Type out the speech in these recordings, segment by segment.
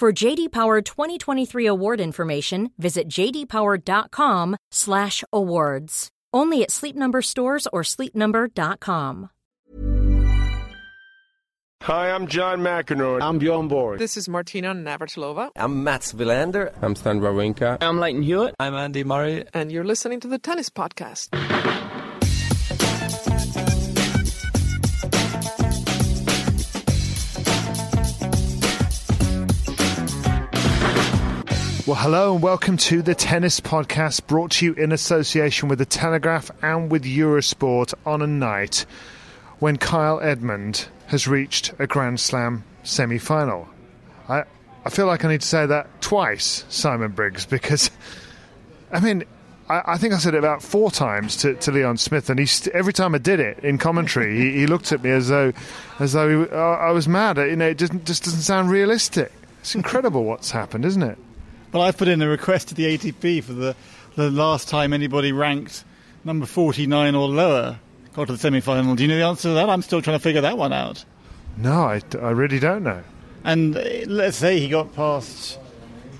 For JD Power 2023 award information, visit jdpower.com/awards. Only at Sleep Number stores or sleepnumber.com. Hi, I'm John McEnroe. I'm Bjorn Borg. This is Martina Navratilova. I'm Mats Wilander. I'm Stan Wawrinka. I'm Lleyton Hewitt. I'm Andy Murray. And you're listening to the Tennis Podcast. Well, hello and welcome to the Tennis Podcast brought to you in association with The Telegraph and with Eurosport on a night when Kyle Edmund has reached a Grand Slam semi final. I, I feel like I need to say that twice, Simon Briggs, because, I mean, I, I think I said it about four times to, to Leon Smith, and he st- every time I did it in commentary, he, he, looked at me as though as though he, uh, I was mad. You know, it just, just doesn't sound realistic. It's incredible what's happened, isn't it? Well, I've put in a request to the ATP for the, the last time anybody ranked number 49 or lower got to the semi final. Do you know the answer to that? I'm still trying to figure that one out. No, I, I really don't know. And uh, let's say he got past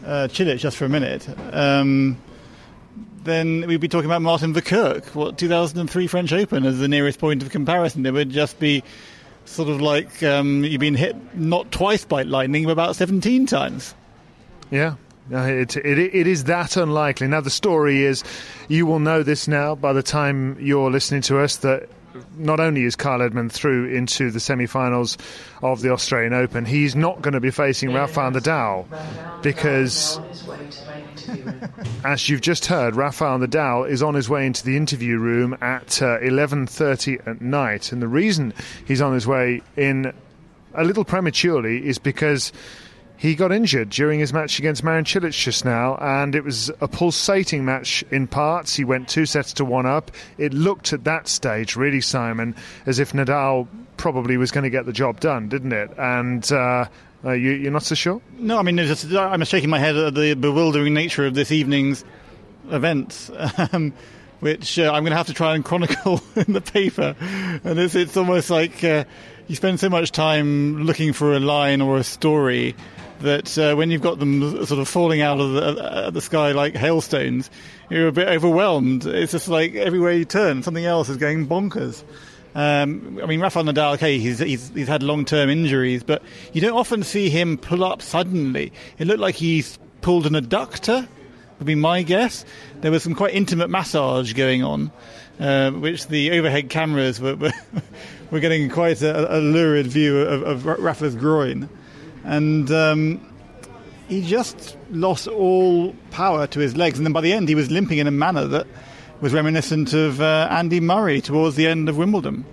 uh, Cilic just for a minute. Um, then we'd be talking about Martin Verkerk, what 2003 French Open as the nearest point of comparison. It would just be sort of like um, you've been hit not twice by lightning, but about 17 times. Yeah, it, it, it is that unlikely. Now, the story is you will know this now by the time you're listening to us that not only is Kyle Edmund through into the semi-finals of the Australian Open, he's not going to be facing Rafael Nadal because, as you've just heard, Rafael Nadal is on his way into the interview room at uh, 11:30 at night, and the reason he's on his way in a little prematurely is because he got injured during his match against Marin Cilic just now, and it was a pulsating match in parts. He went two sets to one up. It looked at that stage, really, Simon, as if Nadal probably was going to get the job done, didn't it? And uh, uh, you, are not so sure? No, I mean, just, I'm shaking my head at the bewildering nature of this evening's events. Um, which uh, I'm going to have to try and chronicle in the paper. And it's, it's almost like uh, you spend so much time looking for a line or a story that uh, when you've got them sort of falling out of the, uh, the, sky like hailstones, you're a bit overwhelmed. It's just like everywhere you turn, something else is going bonkers. Um, I mean, Rafael Nadal, okay, he's, he's, he's had long term injuries, but you don't often see him pull up suddenly. It looked like he's pulled an adductor, would be my guess. There was some quite intimate massage going on, uh, which the overhead cameras were, were, were getting quite a, a lurid view of, of Rafa's groin and um, he just lost all power to his legs. And then by the end, he was limping in a manner that was reminiscent of uh, Andy Murray towards the end of Wimbledon.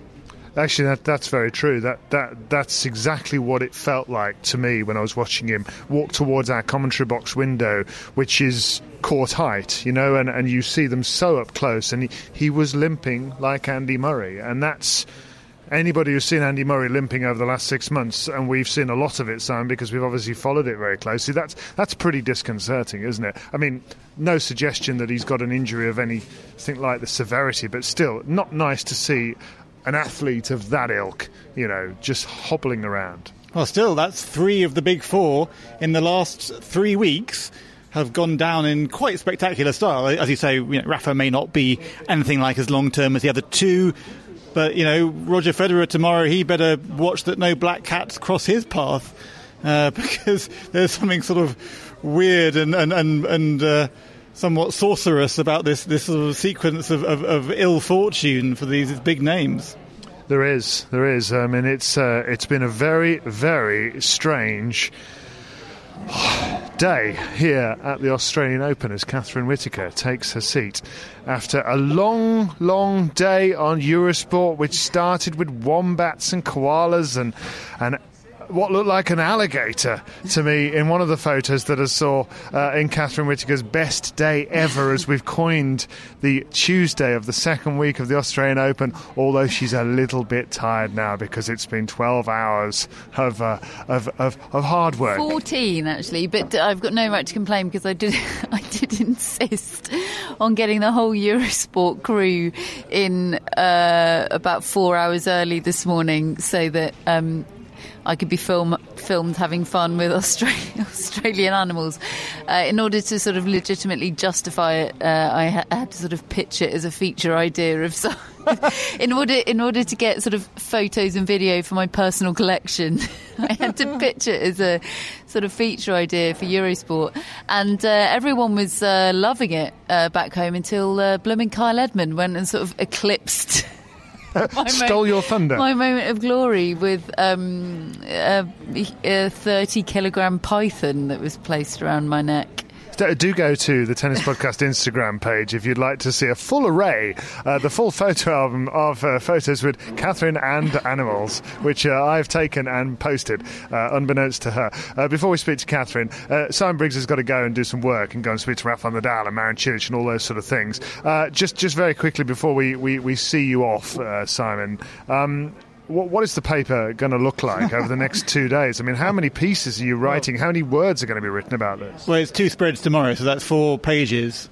Actually, that, that's very true. That that that's exactly what it felt like to me when I was watching him walk towards our commentary box window, which is court height, you know, and, and you see them so up close, and he, he was limping like Andy Murray, and that's anybody who's seen Andy Murray limping over the last six months, and we've seen a lot of it, Sam, because we've obviously followed it very closely. That's that's pretty disconcerting, isn't it? I mean, no suggestion that he's got an injury of anything like the severity, but still, not nice to see an athlete of that ilk, you know, just hobbling around. Well, still, that's three of the big four in the last three weeks have gone down in quite spectacular style. As you say, you know, Rafa may not be anything like as long term as the other two, but you know, Roger Federer tomorrow, he better watch that no black cats cross his path. Uh, because there's something sort of weird and and and, and uh, somewhat sorcerous about this this sort of sequence of, of, of ill fortune for these big names. There is, there is. I mean, it's uh, it's been a very, very strange day here at the Australian Open as Catherine Whitaker takes her seat after a long, long day on Eurosport, which started with wombats and koalas and and what looked like an alligator to me in one of the photos that I saw uh, in Catherine Whitaker's best day ever, as we've coined the Tuesday of the second week of the Australian Open. Although she's a little bit tired now because it's been 12 hours of uh, of, of, of hard work. 14 actually, but I've got no right to complain because I did I did insist on getting the whole Eurosport crew in uh, about four hours early this morning so that um, I could be film, filmed having fun with Australian, Australian animals. Uh, in order to sort of legitimately justify it, uh, I, ha- I had to sort of pitch it as a feature idea of some. in order in order to get sort of photos and video for my personal collection, I had to pitch it as a sort of feature idea for Eurosport, and uh, everyone was uh, loving it uh, back home until uh, blooming Kyle Edmund went and sort of eclipsed. Stole mo- your thunder. My moment of glory with um, a, a 30 kilogram python that was placed around my neck. Do- go to the Tennis Podcast Instagram page if you'd like to see a full array, uh, the full photo album of uh, photos with Catherine and animals, which uh, I've taken and posted, uh, unbeknownst to her. Uh, before we speak to Catherine, uh, Simon Briggs has got to go and do some work and go and speak to Rafael Nadal and Marin Cilic and all those sort of things. Just, just very quickly before we, we, we see you off, Simon. Um, what, what is the paper going to look like over the next two days? I mean, how many pieces are you writing? How many words are going to be written about this? Well, it's two spreads tomorrow, so that's four pages.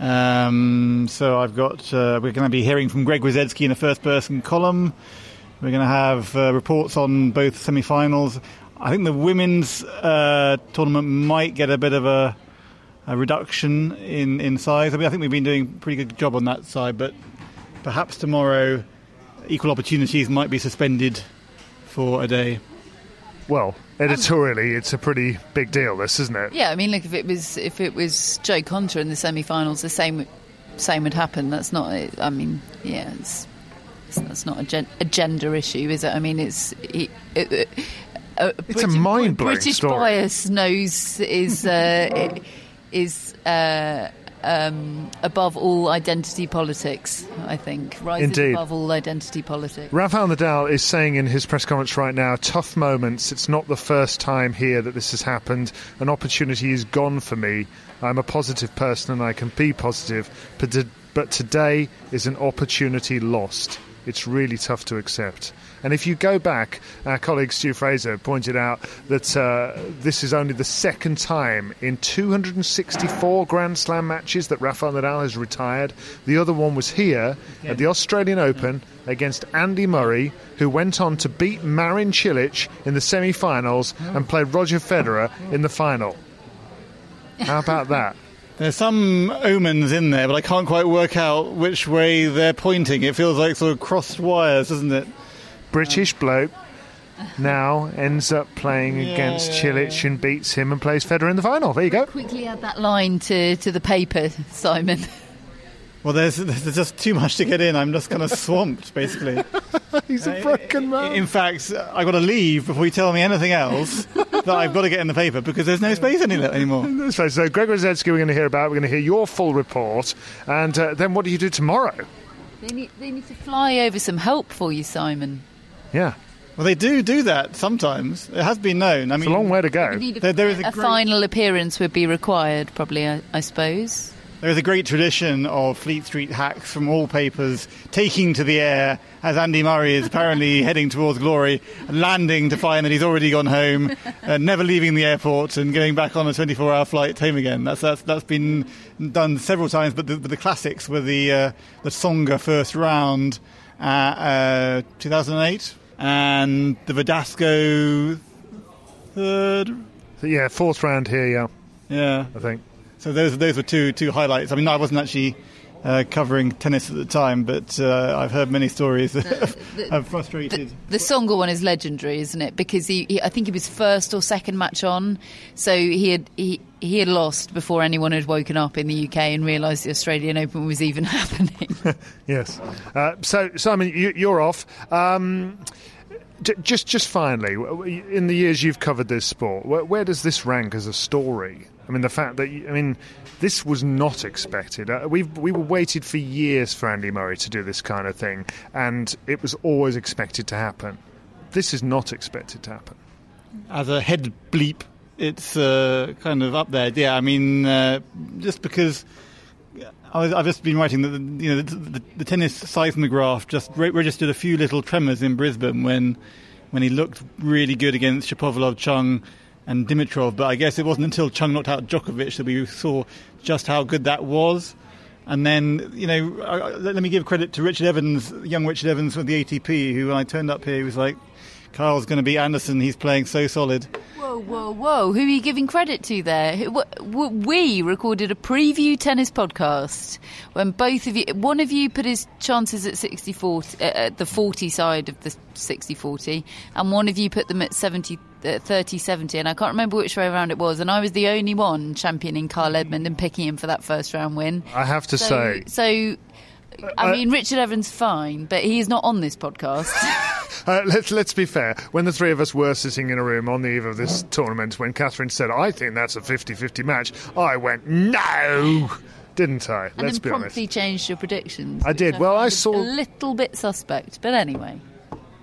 Um, so I've got uh, we're going to be hearing from Greg Rusedski in a first-person column. We're going to have uh, reports on both semi-finals. I think the women's uh, tournament might get a bit of a, a reduction in, in size. I mean, I think we've been doing a pretty good job on that side, but perhaps tomorrow equal opportunities might be suspended for a day. Well, editorially, it's a pretty big deal. This, isn't it? Yeah, I mean, look, if it was if it was Jo Konta in the semi-finals, the same same would happen. That's not. I mean, yeah, it's, it's that's not a, gen, a gender issue, is it? I mean, it's it, it, uh, It's a mind-blowing British story. bias knows is uh, is uh, um, above all identity politics. I think rises Indeed. above all identity politics. Rafael Nadal is saying in his press conference right now, tough moments. It's not the first time here that this has happened. An opportunity is gone for me. I'm a positive person and I can be positive, but, but today is an opportunity lost. It's really tough to accept. And if you go back, our colleague Stu Fraser pointed out that uh, this is only the second time in 264 Grand Slam matches that Rafael Nadal has retired. The other one was here at the Australian Open against Andy Murray, who went on to beat Marin Cilic in the semi finals and played Roger Federer in the final. How about that? There's some omens in there, but I can't quite work out which way they're pointing. It feels like sort of crossed wires, doesn't it? British bloke now ends up playing against Cilic and beats him and plays Federer in the final. There you go. Quickly add that line to, to the paper, Simon. Well, there's, there's just too much to get in. I'm just kind of swamped, basically. He's a broken man. In fact, I've got to leave before you tell me anything else that I've got to get in the paper because there's no space any, anymore. That's right. So, Greg Rusedski, we're going to hear about. We're going to hear your full report, and uh, then what do you do tomorrow? They need, they need to fly over some help for you, Simon. Yeah, Well, they do do that sometimes. It has been known. I it's mean, a long way to go. A, There- there is a a great- final appearance would be required, probably, I, I suppose. There is a great tradition of Fleet Street hacks from all papers taking to the air as Andy Murray is apparently heading towards glory, landing to find that he's already gone home, uh, never leaving the airport and going back on a 24-hour flight home again. That's that's, that's been done several times, but the, but the classics were the uh, the Tsonga first round, uh, uh, 2008, and the Verdasco third. Yeah, fourth round here. Yeah, Yeah. I think. So those those were two two highlights. I mean, I wasn't actually uh, covering tennis at the time, but uh, I've heard many stories that have frustrated. The, the Tsonga one is legendary, isn't it? Because he, he, I think he was first or second match on, so he had he, he had lost before anyone had woken up in the UK and realised the Australian Open was even happening. yes. Uh, so Simon, you, are off. Um, just, just finally, in the years you've covered this sport, where, where, does this rank as a story? I mean, the fact that I mean, this was not expected. Uh, we we were waited for years for Andy Murray to do this kind of thing, and it was always expected to happen. This is not expected to happen. As a head bleep, it's uh, kind of up there. Yeah, I mean, uh, just because. I have just been writing that you know the, the, the tennis seismograph just re- registered a few little tremors in Brisbane when when he looked really good against Shapovalov, Chung, and Dimitrov. But I guess it wasn't until Chung knocked out Djokovic that we saw just how good that was. And then, you know, let me give credit to Richard Evans, young Richard Evans from the ATP, who when I turned up here, he was like, Kyle's going to be Anderson. He's playing so solid. Whoa, whoa, whoa. Who are you giving credit to there? We recorded a preview tennis podcast when both of you, one of you put his chances at 60 40, uh, at the 40 side of the 60 40, and one of you put them at 70 uh, 30 70. And I can't remember which way around it was. And I was the only one championing Kyle Edmund and picking him for that first round win. I have to so, say. So I mean, Richard Evans, fine, but he's not on this podcast. uh, let's let's be fair. When the three of us were sitting in a room on the eve of this tournament, when Catherine said, "I think that's a 50-50 match," I went, "No." Didn't I? And Let's be honest. promptly changed your predictions. I did. Well, I saw a little bit suspect, but anyway.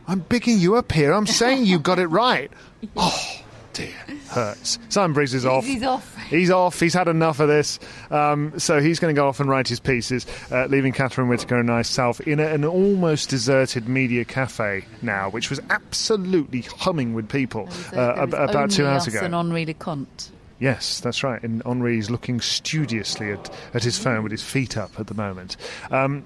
I'm bigging you up here. I'm saying you got it right. Oh dear, hurts. Simon Briggs is off. He's off. He's off. He's had enough of this. Um, so he's going to go off and write his pieces, uh, leaving Catherine Whitaker and myself in a, an almost deserted media cafe now, which was absolutely humming with people uh, about two hours ago. And Henri Leconte. Yes, that's right. And Henri is looking studiously at, at his phone with his feet up at the moment. Um,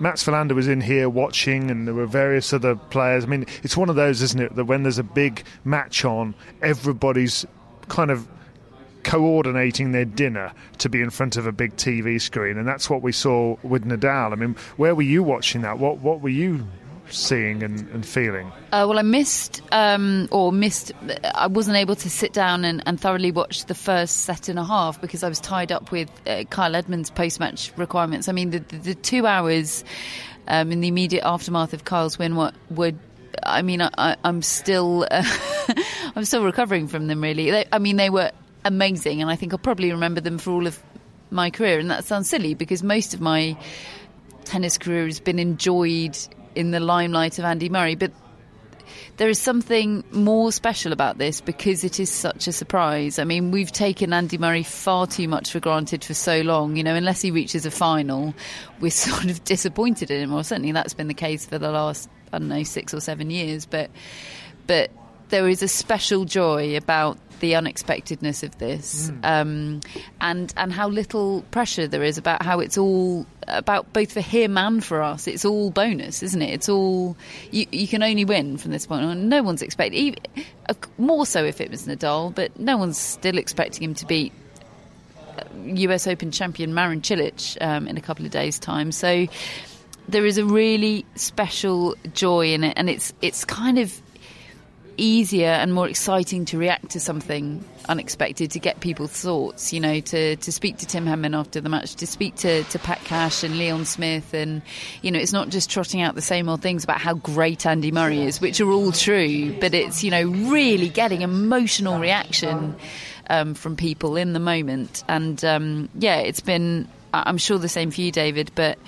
Mats Wilander was in here watching, and there were various other players. I mean, it's one of those, isn't it, that when there's a big match on, everybody's kind of coordinating their dinner to be in front of a big TV screen, and that's what we saw with Nadal. I mean, where were you watching that? What what were you seeing and, and feeling? Uh, well, I missed, um, or missed, I wasn't able to sit down and, and, thoroughly watch the first set and a half because I was tied up with uh, Kyle Edmund's post match requirements. I mean, the, the, the two hours um, in the immediate aftermath of Kyle's win were I mean, I, am still, uh, I'm still recovering from them. Really, they, I mean, they were amazing, and I think I'll probably remember them for all of my career. And that sounds silly because most of my tennis career has been enjoyed in the limelight of Andy Murray, but there is something more special about this because it is such a surprise. I mean, we've taken Andy Murray far too much for granted for so long. You know, unless he reaches a final, we're sort of disappointed in him. Or certainly that's been the case for the last, I don't know, six or seven years. But, but there is a special joy about the unexpectedness of this, mm. um, and and how little pressure there is about how it's all about both for him and for us. It's all bonus, isn't it? It's all you, you can only win from this point on. No one's expecting uh, more so if it was Nadal, but no one's still expecting him to beat U.S. uh, Open champion Marin Cilic um, in a couple of days' time. So there is a really special joy in it, and it's it's kind of easier and more exciting to react to something unexpected, to get people's thoughts, you know, to, to speak to Tim Henman after the match, to speak to, to Pat Cash and Leon Smith. And, you know, it's not just trotting out the same old things about how great Andy Murray is, which are all true, but it's, you know, really getting emotional reaction um, from people in the moment. And, um, yeah, it's been, I'm sure the same for you, David, but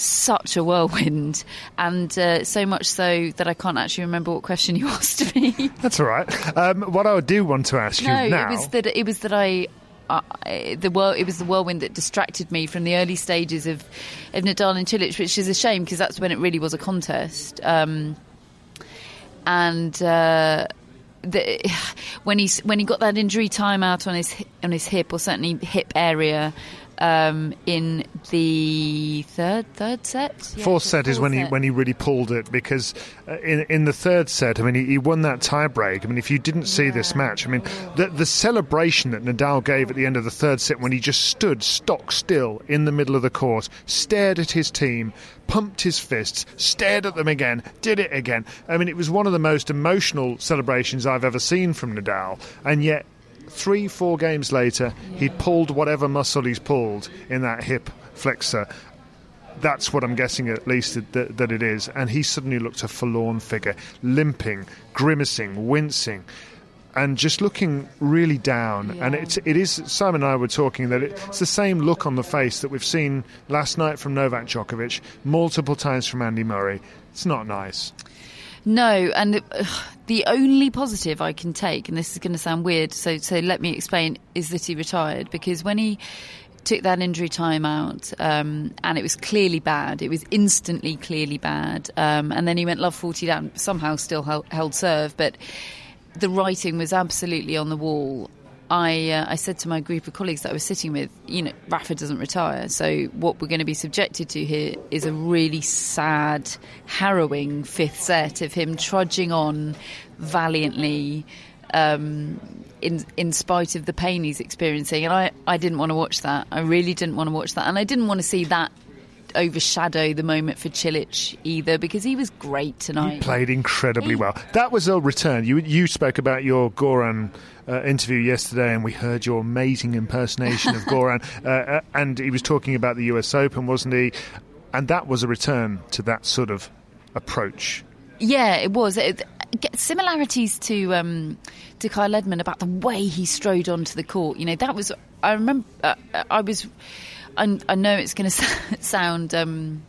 such a whirlwind, and uh, so much so that I can't actually remember what question you asked me. That's all right. Um, what I do want to ask no, you now, it was that it was that I. Uh, the whirl, it was the whirlwind that distracted me from the early stages of, of Nadal and Cilic, which is a shame because that's when it really was a contest. Um, and uh, the, when he when he got that injury time out on his on his hip or certainly hip area, um, in the third third set. Yeah, Fourth set is when he when he really pulled it because uh, in in the third set, I mean, he, he won that tie break. I mean, if you didn't see this match, I mean, the the celebration that Nadal gave at the end of the third set when he just stood stock still in the middle of the court, stared at his team, pumped his fists, stared at them again, did it again. I mean, it was one of the most emotional celebrations I've ever seen from Nadal, and yet. Three, four games later, he'd pulled whatever muscle he's pulled in that hip flexor, that's what I'm guessing at least that, that it is. And he suddenly looked a forlorn figure, limping, grimacing, wincing. And just looking really down, and it's it is. Simon and I were talking that it's the same look on the face that we've seen last night from Novak Djokovic, multiple times from Andy Murray. It's not nice. No, and uh, the only positive I can take, and this is going to sound weird, so so let me explain, is that he retired because when he took that injury time out, um, and it was clearly bad. It was instantly clearly bad, um, and then he went love forty down, somehow still held, held serve, but the writing was absolutely on the wall. I uh, I said to my group of colleagues that I was sitting with, you know, Rafa doesn't retire, so what we're going to be subjected to here is a really sad, harrowing fifth set of him trudging on valiantly. Um, in in spite of the pain he's experiencing, and I, I didn't want to watch that. I really didn't want to watch that, and I didn't want to see that overshadow the moment for Cilic either because he was great tonight. He played incredibly well. That was a return. You you spoke about your Goran uh, interview yesterday, and we heard your amazing impersonation of Goran. Uh, uh, and he was talking about the U.S. Open, wasn't he? And that was a return to that sort of approach. Yeah, it was. It, similarities to um, to Kyle Edmund about the way he strode onto the court. You know, that was. I remember. Uh, I was. I, I know it's going to sound. Um,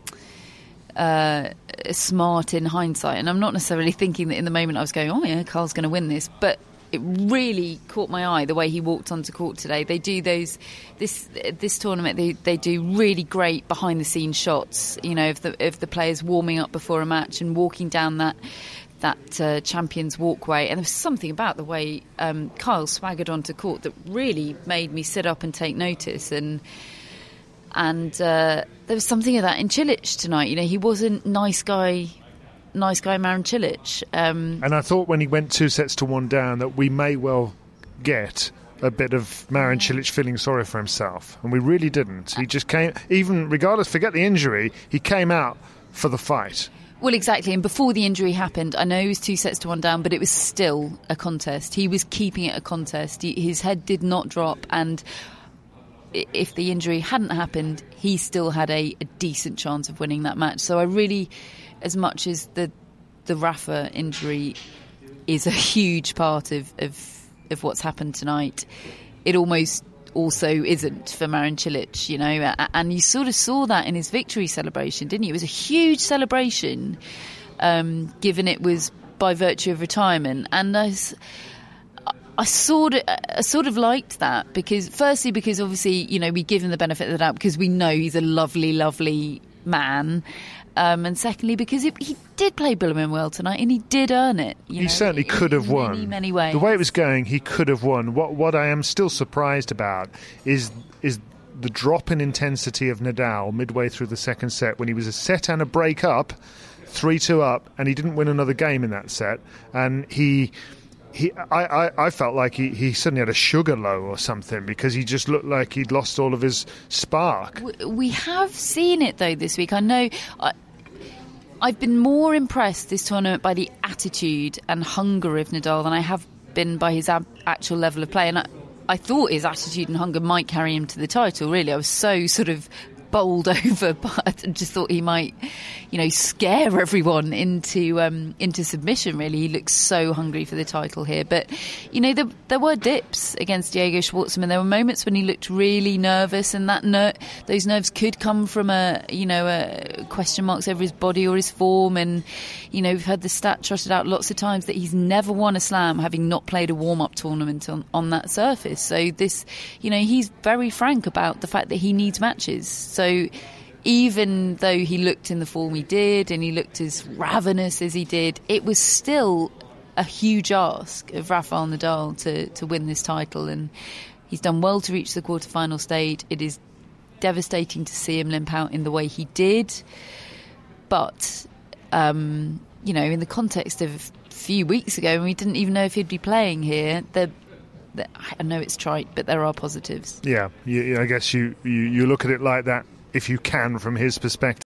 uh, smart in hindsight, and I'm not necessarily thinking that in the moment I was going, "Oh yeah, Kyle's going to win this," but it really caught my eye the way he walked onto court today. They do those this this tournament. They they do really great behind the scenes shots. You know, of the of the players warming up before a match and walking down that that uh, champions walkway. And there was something about the way um, Kyle swaggered onto court that really made me sit up and take notice. And and uh, there was something of that in Cilic tonight. You know, he wasn't nice guy nice guy Marin Cilic. Um, and I thought when he went two sets to one down that we may well get a bit of Marin Cilic feeling sorry for himself, and we really didn't. He just came, even regardless, forget the injury, he came out for the fight. Well, exactly. And before the injury happened, I know he was two sets to one down, but it was still a contest. He was keeping it a contest. He, his head did not drop, and if the injury hadn't happened, he still had a, a decent chance of winning that match. So I really as much as the the Rafa injury is a huge part of, of, of what's happened tonight, it almost also isn't for Marin Cilic, you know, and you sort of saw that in his victory celebration, didn't you? It was a huge celebration, um, given it was by virtue of retirement, and I, I sort of, I sort of liked that because, firstly, because obviously, you know, we give him the benefit of the doubt because we know he's a lovely, lovely man. Um, and secondly, because it, he did play Billerman well tonight, and he did earn it. he know, certainly could have won. Many, many ways. The way it was going, he could have won. What what I am still surprised about is is the drop in intensity of Nadal midway through the second set when he was a set and a break up, three two up, and he didn't win another game in that set, and he he, I, I, I, felt like he, he suddenly had a sugar low or something because he just looked like he'd lost all of his spark. We have seen it though this week. I know. I, I've been more impressed this tournament by the attitude and hunger of Nadal than I have been by his ab- actual level of play. And I, I thought his attitude and hunger might carry him to the title. Really, I was so sort of bowled over, but just thought he might, you know, scare everyone into um, into submission. Really, he looks so hungry for the title here. But you know, there, there were dips against Diego Schwartzman. There were moments when he looked really nervous, and that ner- those nerves could come from a you know a question marks over his body or his form. And you know, we've heard the stat trotted out lots of times that he's never won a slam having not played a warm up tournament on, on that surface. So this, you know, he's very frank about the fact that he needs matches. So so even though he looked in the form he did and he looked as ravenous as he did, it was still a huge ask of Rafael Nadal to, to win this title. And he's done well to reach the quarterfinal stage. It is devastating to see him limp out in the way he did. But, um, you know, in the context of a few weeks ago, when we didn't even know if he'd be playing here, the, the, I know it's trite, but there are positives. Yeah, you, I guess you, you, you look at it like that if you can from his perspective.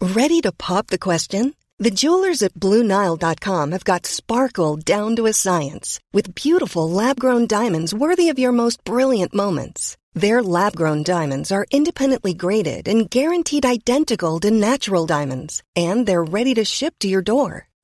Ready to pop the question? The jewelers at BlueNile.com have got sparkle down to a science with beautiful lab grown diamonds worthy of your most brilliant moments. Their lab grown diamonds are independently graded and guaranteed identical to natural diamonds, and they're ready to ship to your door.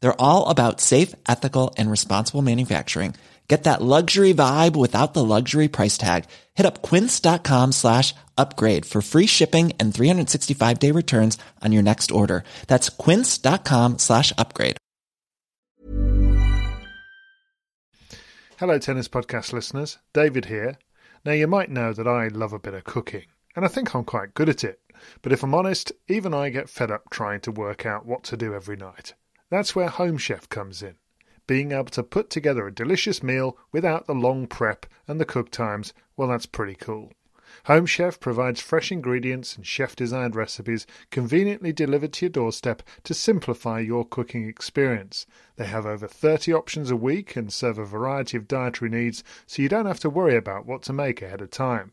They're all about safe, ethical, and responsible manufacturing. Get that luxury vibe without the luxury price tag. Hit up quince.com slash upgrade for free shipping and 365 day returns on your next order. That's quince.com slash upgrade. Hello, Tennis Podcast listeners. David here. Now, you might know that I love a bit of cooking, and I think I'm quite good at it. But if I'm honest, even I get fed up trying to work out what to do every night. That's where Home Chef comes in. Being able to put together a delicious meal without the long prep and the cook times, well, that's pretty cool. Home Chef provides fresh ingredients and chef designed recipes conveniently delivered to your doorstep to simplify your cooking experience. They have over 30 options a week and serve a variety of dietary needs, so you don't have to worry about what to make ahead of time.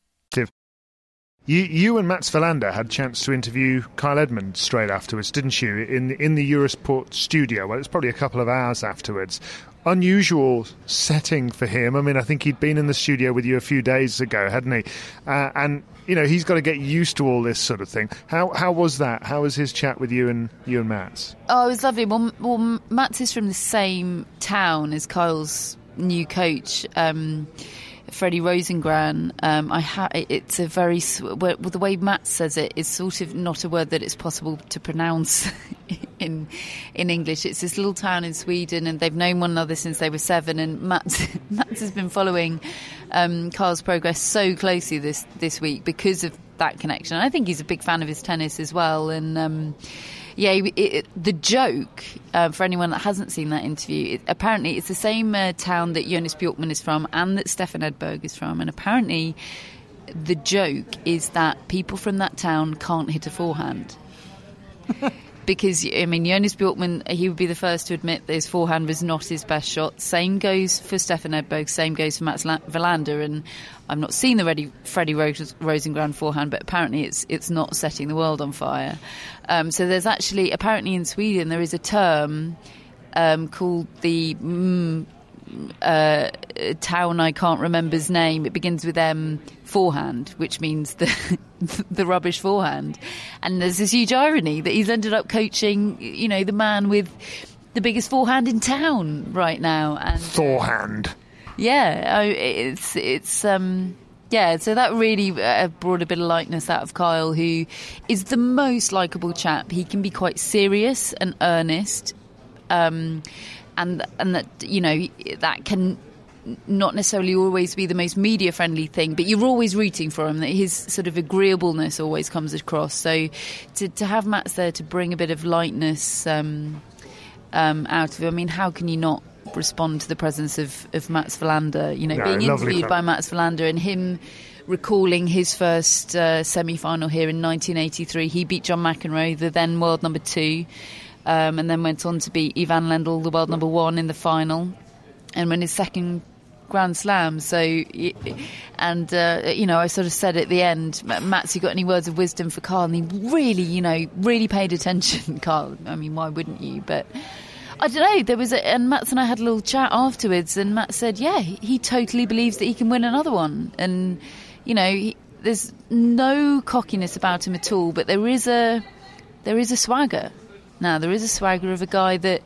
You, you and Mats Wilander had a chance to interview Kyle Edmund straight afterwards, didn't you? In in the Eurosport studio. Well, it was probably a couple of hours afterwards. Unusual setting for him. I mean, I think he'd been in the studio with you a few days ago, hadn't he? Uh, and you know, he's got to get used to all this sort of thing. How how was that? How was his chat with you and you and Mats? Oh, it was lovely. Well, well Mats is from the same town as Kyle's new coach. Um, Freddie Rosengren, um, I ha- it's a very well, the way Matt says it is sort of not a word that it's possible to pronounce in in English. It's this little town in Sweden, and they've known one another since they were seven. And Matt Matt has been following um, Kyle's progress so closely this this week because of that connection. I think he's a big fan of his tennis as well, and. Um, yeah, it, it, the joke uh, for anyone that hasn't seen that interview. It, apparently, it's the same uh, town that Jonas Bjorkman is from and that Stefan Edberg is from, and apparently, the joke is that people from that town can't hit a forehand. because I mean, Jonas Bjorkman, he would be the first to admit that his forehand was not his best shot. Same goes for Stefan Edberg. Same goes for Mats Wilander. And I've not seen the Freddie, Freddie Rosengren forehand, but apparently it's it's not setting the world on fire. Um, so there's actually apparently in Sweden there is a term um, called the. Mm, uh, town I can't remember's name. It begins with M forehand, which means the the rubbish forehand. And there's this huge irony that he's ended up coaching, you know, the man with the biggest forehand in town right now. And uh, forehand. Yeah, it's it's um yeah, so that really uh, brought a bit of lightness out of Kyle, who is the most likable chap. He can be quite serious and earnest. Um, and and that you know that can not necessarily always be the most media friendly thing, but you're always rooting for him. That his sort of agreeableness always comes across. So to to have Mats there to bring a bit of lightness um, um, out of it, I mean, how can you not respond to the presence of of Mats Wilander? You know, Yeah, being interviewed by Mats Wilander and him. Recalling his first uh, semi-final here in 1983, he beat John McEnroe, the then world number two, um, and then went on to beat Ivan Lendl, the world number one, in the final. And when his second Grand Slam. So, and uh, you know, I sort of said at the end, Mats, you got any words of wisdom for Kyle? And he really, you know, really paid attention. Kyle, I mean, why wouldn't you? But. I don't know. There was, a, and Mats and I had a little chat afterwards, and Matt said, "Yeah, he, he totally believes that he can win another one." And you know, he, there's no cockiness about him at all, but there is a there is a swagger. Now there is a swagger of a guy that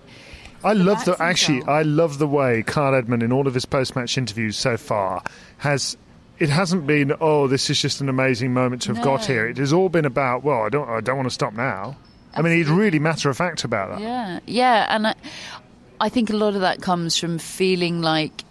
I love the actually. I love the way Kyle Edmund in all of his post-match interviews so far has. It hasn't been oh this is just an amazing moment to have No. got here. It has all been about well I don't I don't want to stop now. I mean he's really matter of fact about that. Yeah, yeah, and I, I think a lot of that comes from feeling like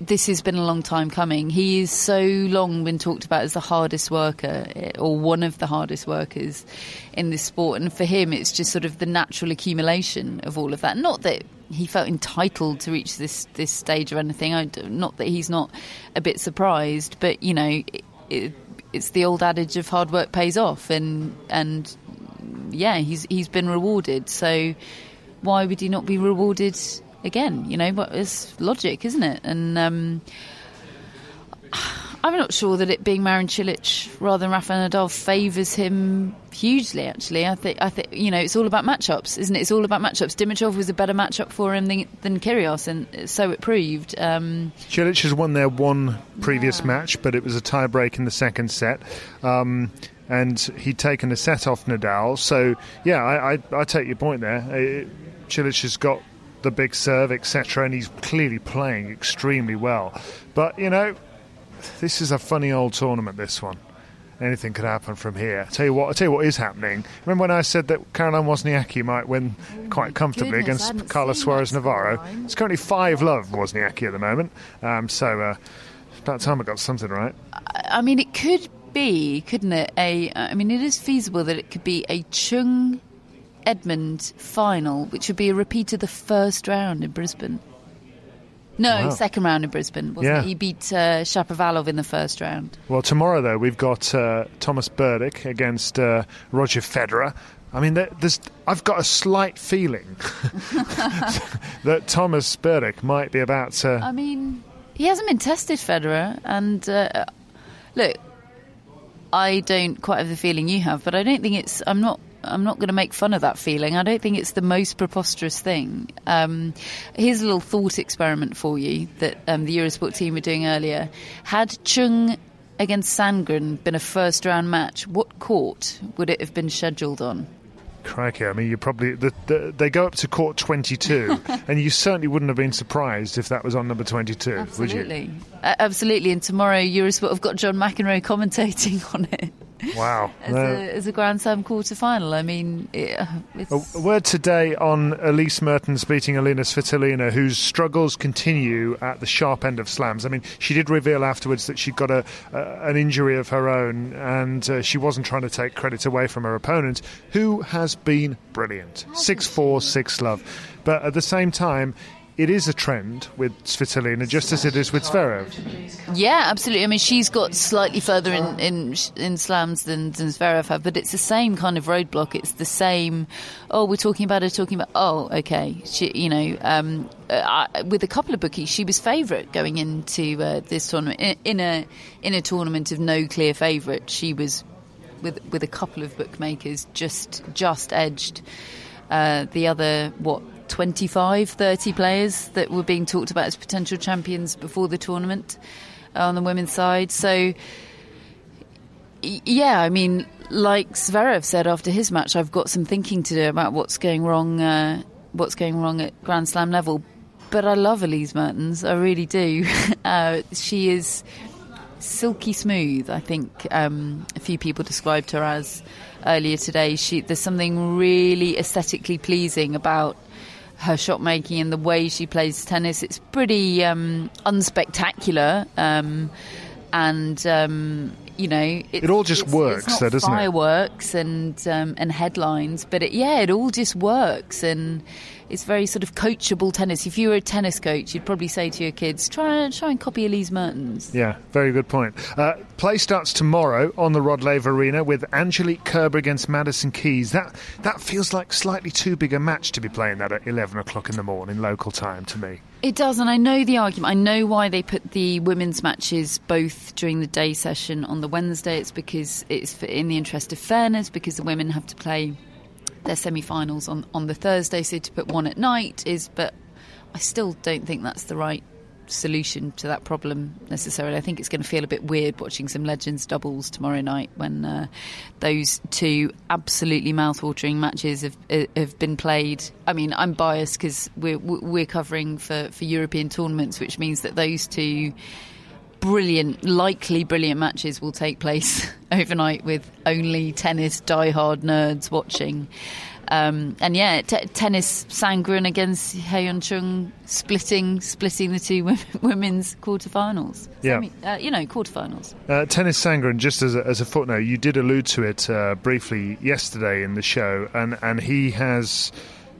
this has been a long time coming. He is so long been talked about as the hardest worker, eh, or one of the hardest workers in this sport, and for him, it's just sort of the natural accumulation of all of that. Not that he felt entitled to reach this this stage or anything. I, not that he's not a bit surprised, but you know. It, it, it's the old adage of hard work pays off, and and yeah, he's he's been rewarded. So why would he not be rewarded again? You know, but it's logic, isn't it? And um, I'm not sure that it being Marin Cilic rather than Rafael Nadal favours him hugely. Actually, I think I think you know it's all about matchups, isn't it? It's all about matchups. Dimitrov was a better matchup for him than, than Kyrgios, and so it proved. Um, Cilic has won their one previous match, but it was a tiebreak in the second set. Um, and he'd taken a set off Nadal. So, yeah, I, I, I take your point there. Uh, Cilic has got the big serve, etc., and he's clearly playing extremely well. But, you know, this is a funny old tournament, this one. Anything could happen from here. I tell you what, I tell you what is happening. Remember when I said that Caroline Wozniacki might win quite comfortably goodness, against Carla Suarez Navarro? It's currently five love Wozniacki at the moment. Um, so uh, about time I got something right. I mean, it could be, couldn't it? A, I mean, it is feasible that it could be a Chung Edmund final, which would be a repeat of the first round in Brisbane. No, Wow. second round in Brisbane. Wasn't Yeah. it? He beat uh, Shapovalov in the first round. Well, tomorrow though we've got uh, Tomas Berdych against uh, Roger Federer. I mean, there's. I've got a slight feeling that Tomas Berdych might be about to. I mean, he hasn't been tested, Federer, and uh, look, I don't quite have the feeling you have, but I don't think it's. I'm not. I'm not going to make fun of that feeling. I don't think it's the most preposterous thing. Um, here's a little thought experiment for you that um, the Eurosport team were doing earlier. Had Chung against Sandgren been a first round match, what court would it have been scheduled on? Crikey! I mean, you probably the, the, they go up to court 22, and you certainly wouldn't have been surprised if that was on number 22, would you? Absolutely, uh, absolutely. And tomorrow, Eurosport have got John McEnroe commentating on it. Wow. as, a, as a Grand Slam quarter final. I mean, it, uh, it's, A word today on Elise Mertens beating Alina Svitolina, whose struggles continue at the sharp end of slams. I mean, she did reveal afterwards that she'd got a, uh, an injury of her own, and uh, she wasn't trying to take credit away from her opponent, who has been brilliant. 6 4, 6 love. But at the same time, it is a trend with Svitolina, just as it is with Zverev. yeah, absolutely. I mean, she's got slightly further in in, in slams than, than Zverev have, but it's the same kind of roadblock. It's the same. Oh, we're talking about her talking about. Oh, okay. She, you know, um, uh, I, with a couple of bookies, she was favourite going into uh, this tournament. In, in a in a tournament of no clear favourite, she was with with a couple of bookmakers just just edged uh, the other what 25 30 players that were being talked about as potential champions before the tournament uh, on the women's side so yeah i mean like Zverev said after his match I've got some thinking to do about what's going wrong uh, what's going wrong at Grand Slam level but I love Elise Mertens I really do uh, she is silky smooth. I think um, a few people described her as earlier today. She there's something really aesthetically pleasing about her shot making and the way she plays tennis. It's pretty um, unspectacular, um, and um, you know it, It all just it's- works, it's though, doesn't it? Fireworks and um, and headlines, but it, yeah, it all just works and. It's very sort of coachable tennis. If you were a tennis coach, you'd probably say to your kids, "Try and try and copy Elise Mertens." Yeah, very good point. Uh, play starts tomorrow on the Rod Laver Arena with Angelique Kerber against Madison Keys. That that feels like slightly too big a match to be playing that at eleven o'clock in the morning local time to me. It does, and I know the argument. I know why they put the women's matches both during the day session on the Wednesday. It's because it's in the interest of fairness, because the women have to play their semi-finals on, on the Thursday. So to put one at night is, but I still don't think that's the right solution to that problem necessarily. I think it's going to feel a bit weird watching some Legends doubles tomorrow night when uh, those two absolutely mouth-watering matches have uh, have been played. I mean, I'm biased because we're we're covering for for European tournaments, which means that those two brilliant, likely brilliant matches will take place overnight with only tennis diehard nerds watching. Um, and yeah, t- Tennys Sandgren against Hyeon Chung, splitting splitting the two women, women's quarterfinals. Yeah, Semi, uh, you know, quarterfinals. Uh, Tennys Sandgren, just as a, as a footnote, you did allude to it uh, briefly yesterday in the show, and and he has.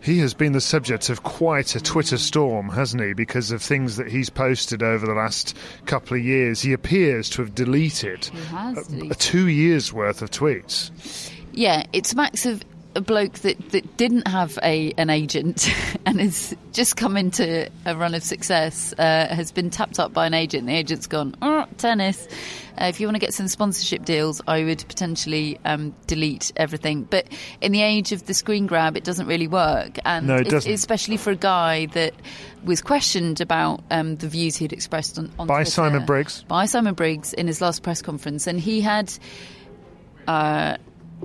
He has been the subject of quite a Twitter storm, hasn't he? Because of things that he's posted over the last couple of years. He appears to have deleted, deleted. a two years' worth of tweets. Yeah, it's a Max of a bloke that, that didn't have a an agent and has just come into a run of success, uh, has been tapped up by an agent. The agent's gone, oh, tennis. Uh, if you want to get some sponsorship deals, I would potentially um, delete everything. But in the age of the screen grab, it doesn't really work. And No, it doesn't. especially for a guy that was questioned about um, the views he'd expressed on, on By Twitter Simon Briggs. by Simon Briggs in his last press conference, and he had, uh,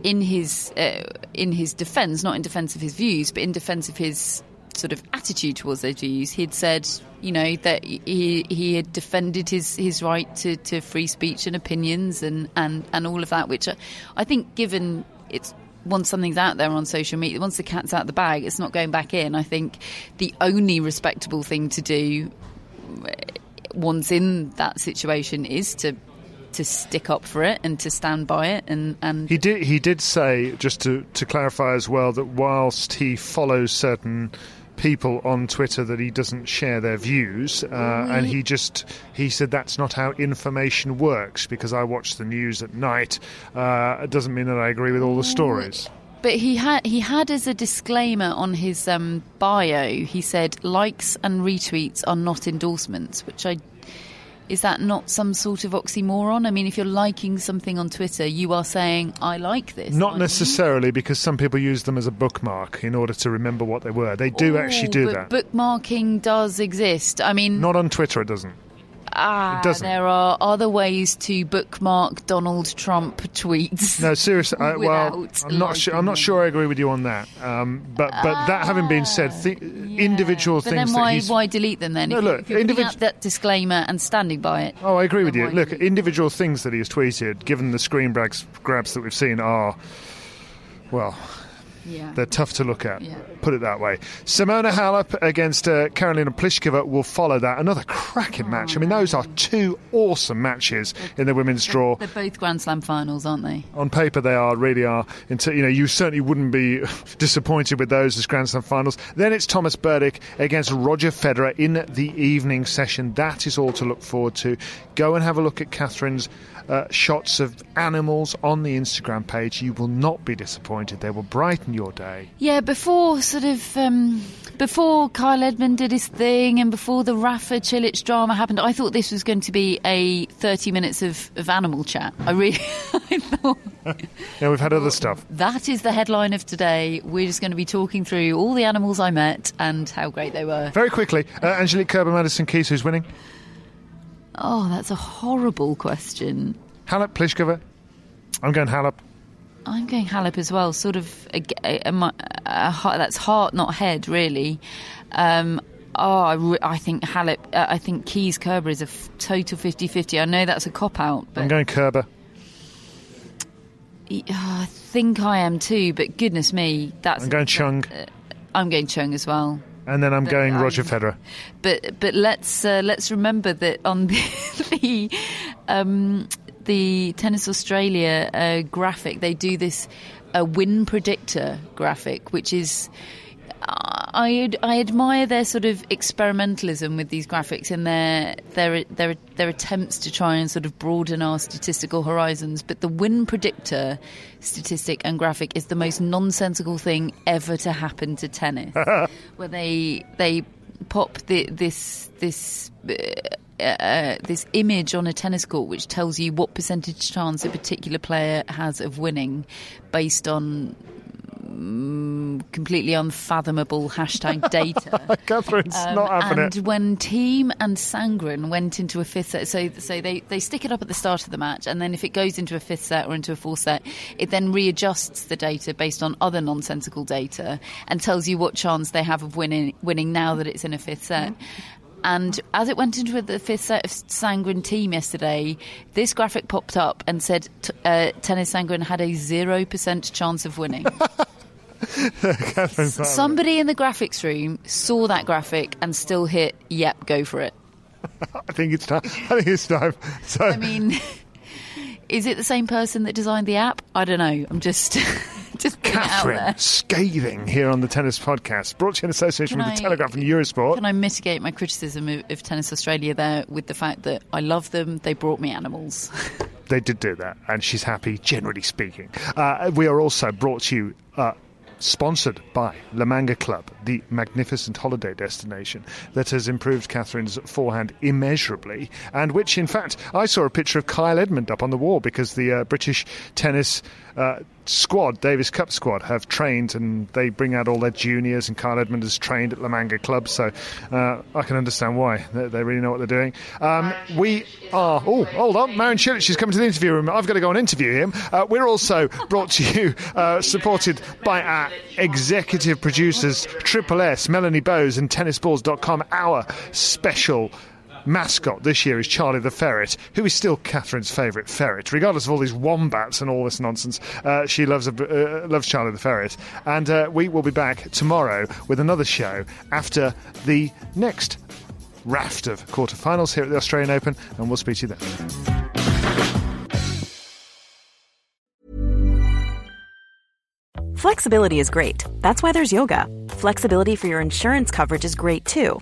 in his uh, in his defence, not in defence of his views, but in defence of his sort of attitude towards those views, he'd said, you know, that he he had defended his, his right to, to free speech and opinions and, and, and all of that, which I, I think, given it's once something's out there on social media, once the cat's out of the bag, it's not going back in. I think the only respectable thing to do once in that situation is to to stick up for it and to stand by it and and He did. He did say, just to, to clarify as well, that whilst he follows certain people on Twitter, that he doesn't share their views, uh, and he just he said that's not how information works because I watch the news at night. Uh, it doesn't mean that I agree with all the stories. But he had he had as a disclaimer on his um, bio, he said likes and retweets are not endorsements, which I is that not some sort of oxymoron? I mean, if you're liking something on Twitter, you are saying I like this. Not aren't you? necessarily because some people use them as a bookmark in order to remember what they were. They do actually Oh, do but that. Bookmarking does exist. I mean, Not on Twitter, it doesn't. Ah, it doesn't. there are other ways to bookmark Donald Trump tweets. No, seriously. I, well, I'm not sure. I'm not sure I agree with you on that. Um, but but that having been said, th- individual But things then why that he's. why delete them then? No, if, look, if you're individ- that disclaimer and standing by it. Oh, I agree with you. Look, individual things that he has tweeted, given the screen grabs, grabs that we've seen, are well, Yeah. they're tough to look at. Yeah. Put it that way. Simona Halep against uh, Karolina Pliskova will follow that. Another cracking match. I mean, those are two awesome matches in the women's draw. They're both Grand Slam finals, aren't they? on paper they are really are into you know you certainly wouldn't be disappointed with those as Grand Slam finals then it's Tomas Berdych against Roger Federer in the evening session that is all to look forward to go and have a look at Catherine's uh, shots of animals on the Instagram page you will not be disappointed they will brighten your day Yeah, before sort of um, before Kyle Edmund did his thing and before the Rafa Cilic drama happened, I thought this was going to be a thirty minutes of, of animal chat. I really, I thought yeah we've had other stuff that is the headline of today. We're just going to be talking through all the animals I met and how great they were. very quickly uh, Angelique Kerber Madison Keys who's winning Oh, that's a horrible question. Halep Pliskova I'm going Halep I'm going Halep as well. Sort of, a, a, a, that's heart, not head, really. Um, oh, I, re- I think Halep. Uh, I think Keys Kerber is a f- total 50-50. I know that's a cop out, but I'm going Kerber uh, I think I am too. But goodness me, that's. I'm going Chung I'm going Chung as well. and then I'm But going I'm- Roger Federer But but let's uh, let's remember that on the the, um, the Tennis Australia uh, graphic, they do this uh, win predictor graphic, which is. I I admire their sort of experimentalism with these graphics and their their their their attempts to try and sort of broaden our statistical horizons. But the win predictor statistic and graphic is the most nonsensical thing ever to happen to tennis, where they they pop the, this this. Uh, uh, this image on a tennis court which tells you what percentage chance a particular player has of winning based on mm, completely unfathomable hashtag data. Catherine's um, not having and it. when Thiem and Sandgren went into a fifth set, so so they, they stick it up at the start of the match, and then if it goes into a fifth set or into a fourth set, it then readjusts the data based on other nonsensical data and tells you what chance they have of winning winning now that it's in a fifth set. Mm-hmm. And as it went into the fifth set of Sandgren Thiem yesterday, this graphic popped up and said t- uh, Tennys Sandgren had a 0% chance of winning. Somebody in the graphics room saw that graphic and still hit, yep, go for it. I think it's time. I think it's time. So. I mean, is it the same person that designed the app? I don't know. I'm just. Catherine scathing here on the Tennis Podcast, brought to you in association can with I, the Telegraph and Eurosport. Can I mitigate my criticism of, of Tennis Australia there with the fact that I love them? They brought me animals. they did do that, and she's happy, generally speaking. Uh, we are also brought to you. Uh, sponsored by La Manga Club, the magnificent holiday destination that has improved Catherine's forehand immeasurably, and which, in fact, I saw a picture of Kyle Edmund up on the wall because the uh, British tennis uh, squad, Davis Cup squad, have trained and they bring out all their juniors. And Kyle Edmund has trained at La Manga Club, so uh, I can understand why they, they, really know what they're doing. Um, we are. Oh, hold on, Marin Cilic is coming to the interview room. I've got to go and interview him. Uh, we're also brought to you, uh, supported by our executive producers, Triple S, Melanie Bowes, and TennisBalls.com. Our special mascot this year is Charlie the Ferret, who is still Catherine's favourite ferret. Regardless of all these wombats and all this nonsense, uh, she loves, uh, loves Charlie the Ferret. And uh, we will be back tomorrow with another show after the next raft of quarterfinals here at the Australian Open, and we'll speak to you then. Flexibility is great. That's why there's yoga. Flexibility for your insurance coverage is great too.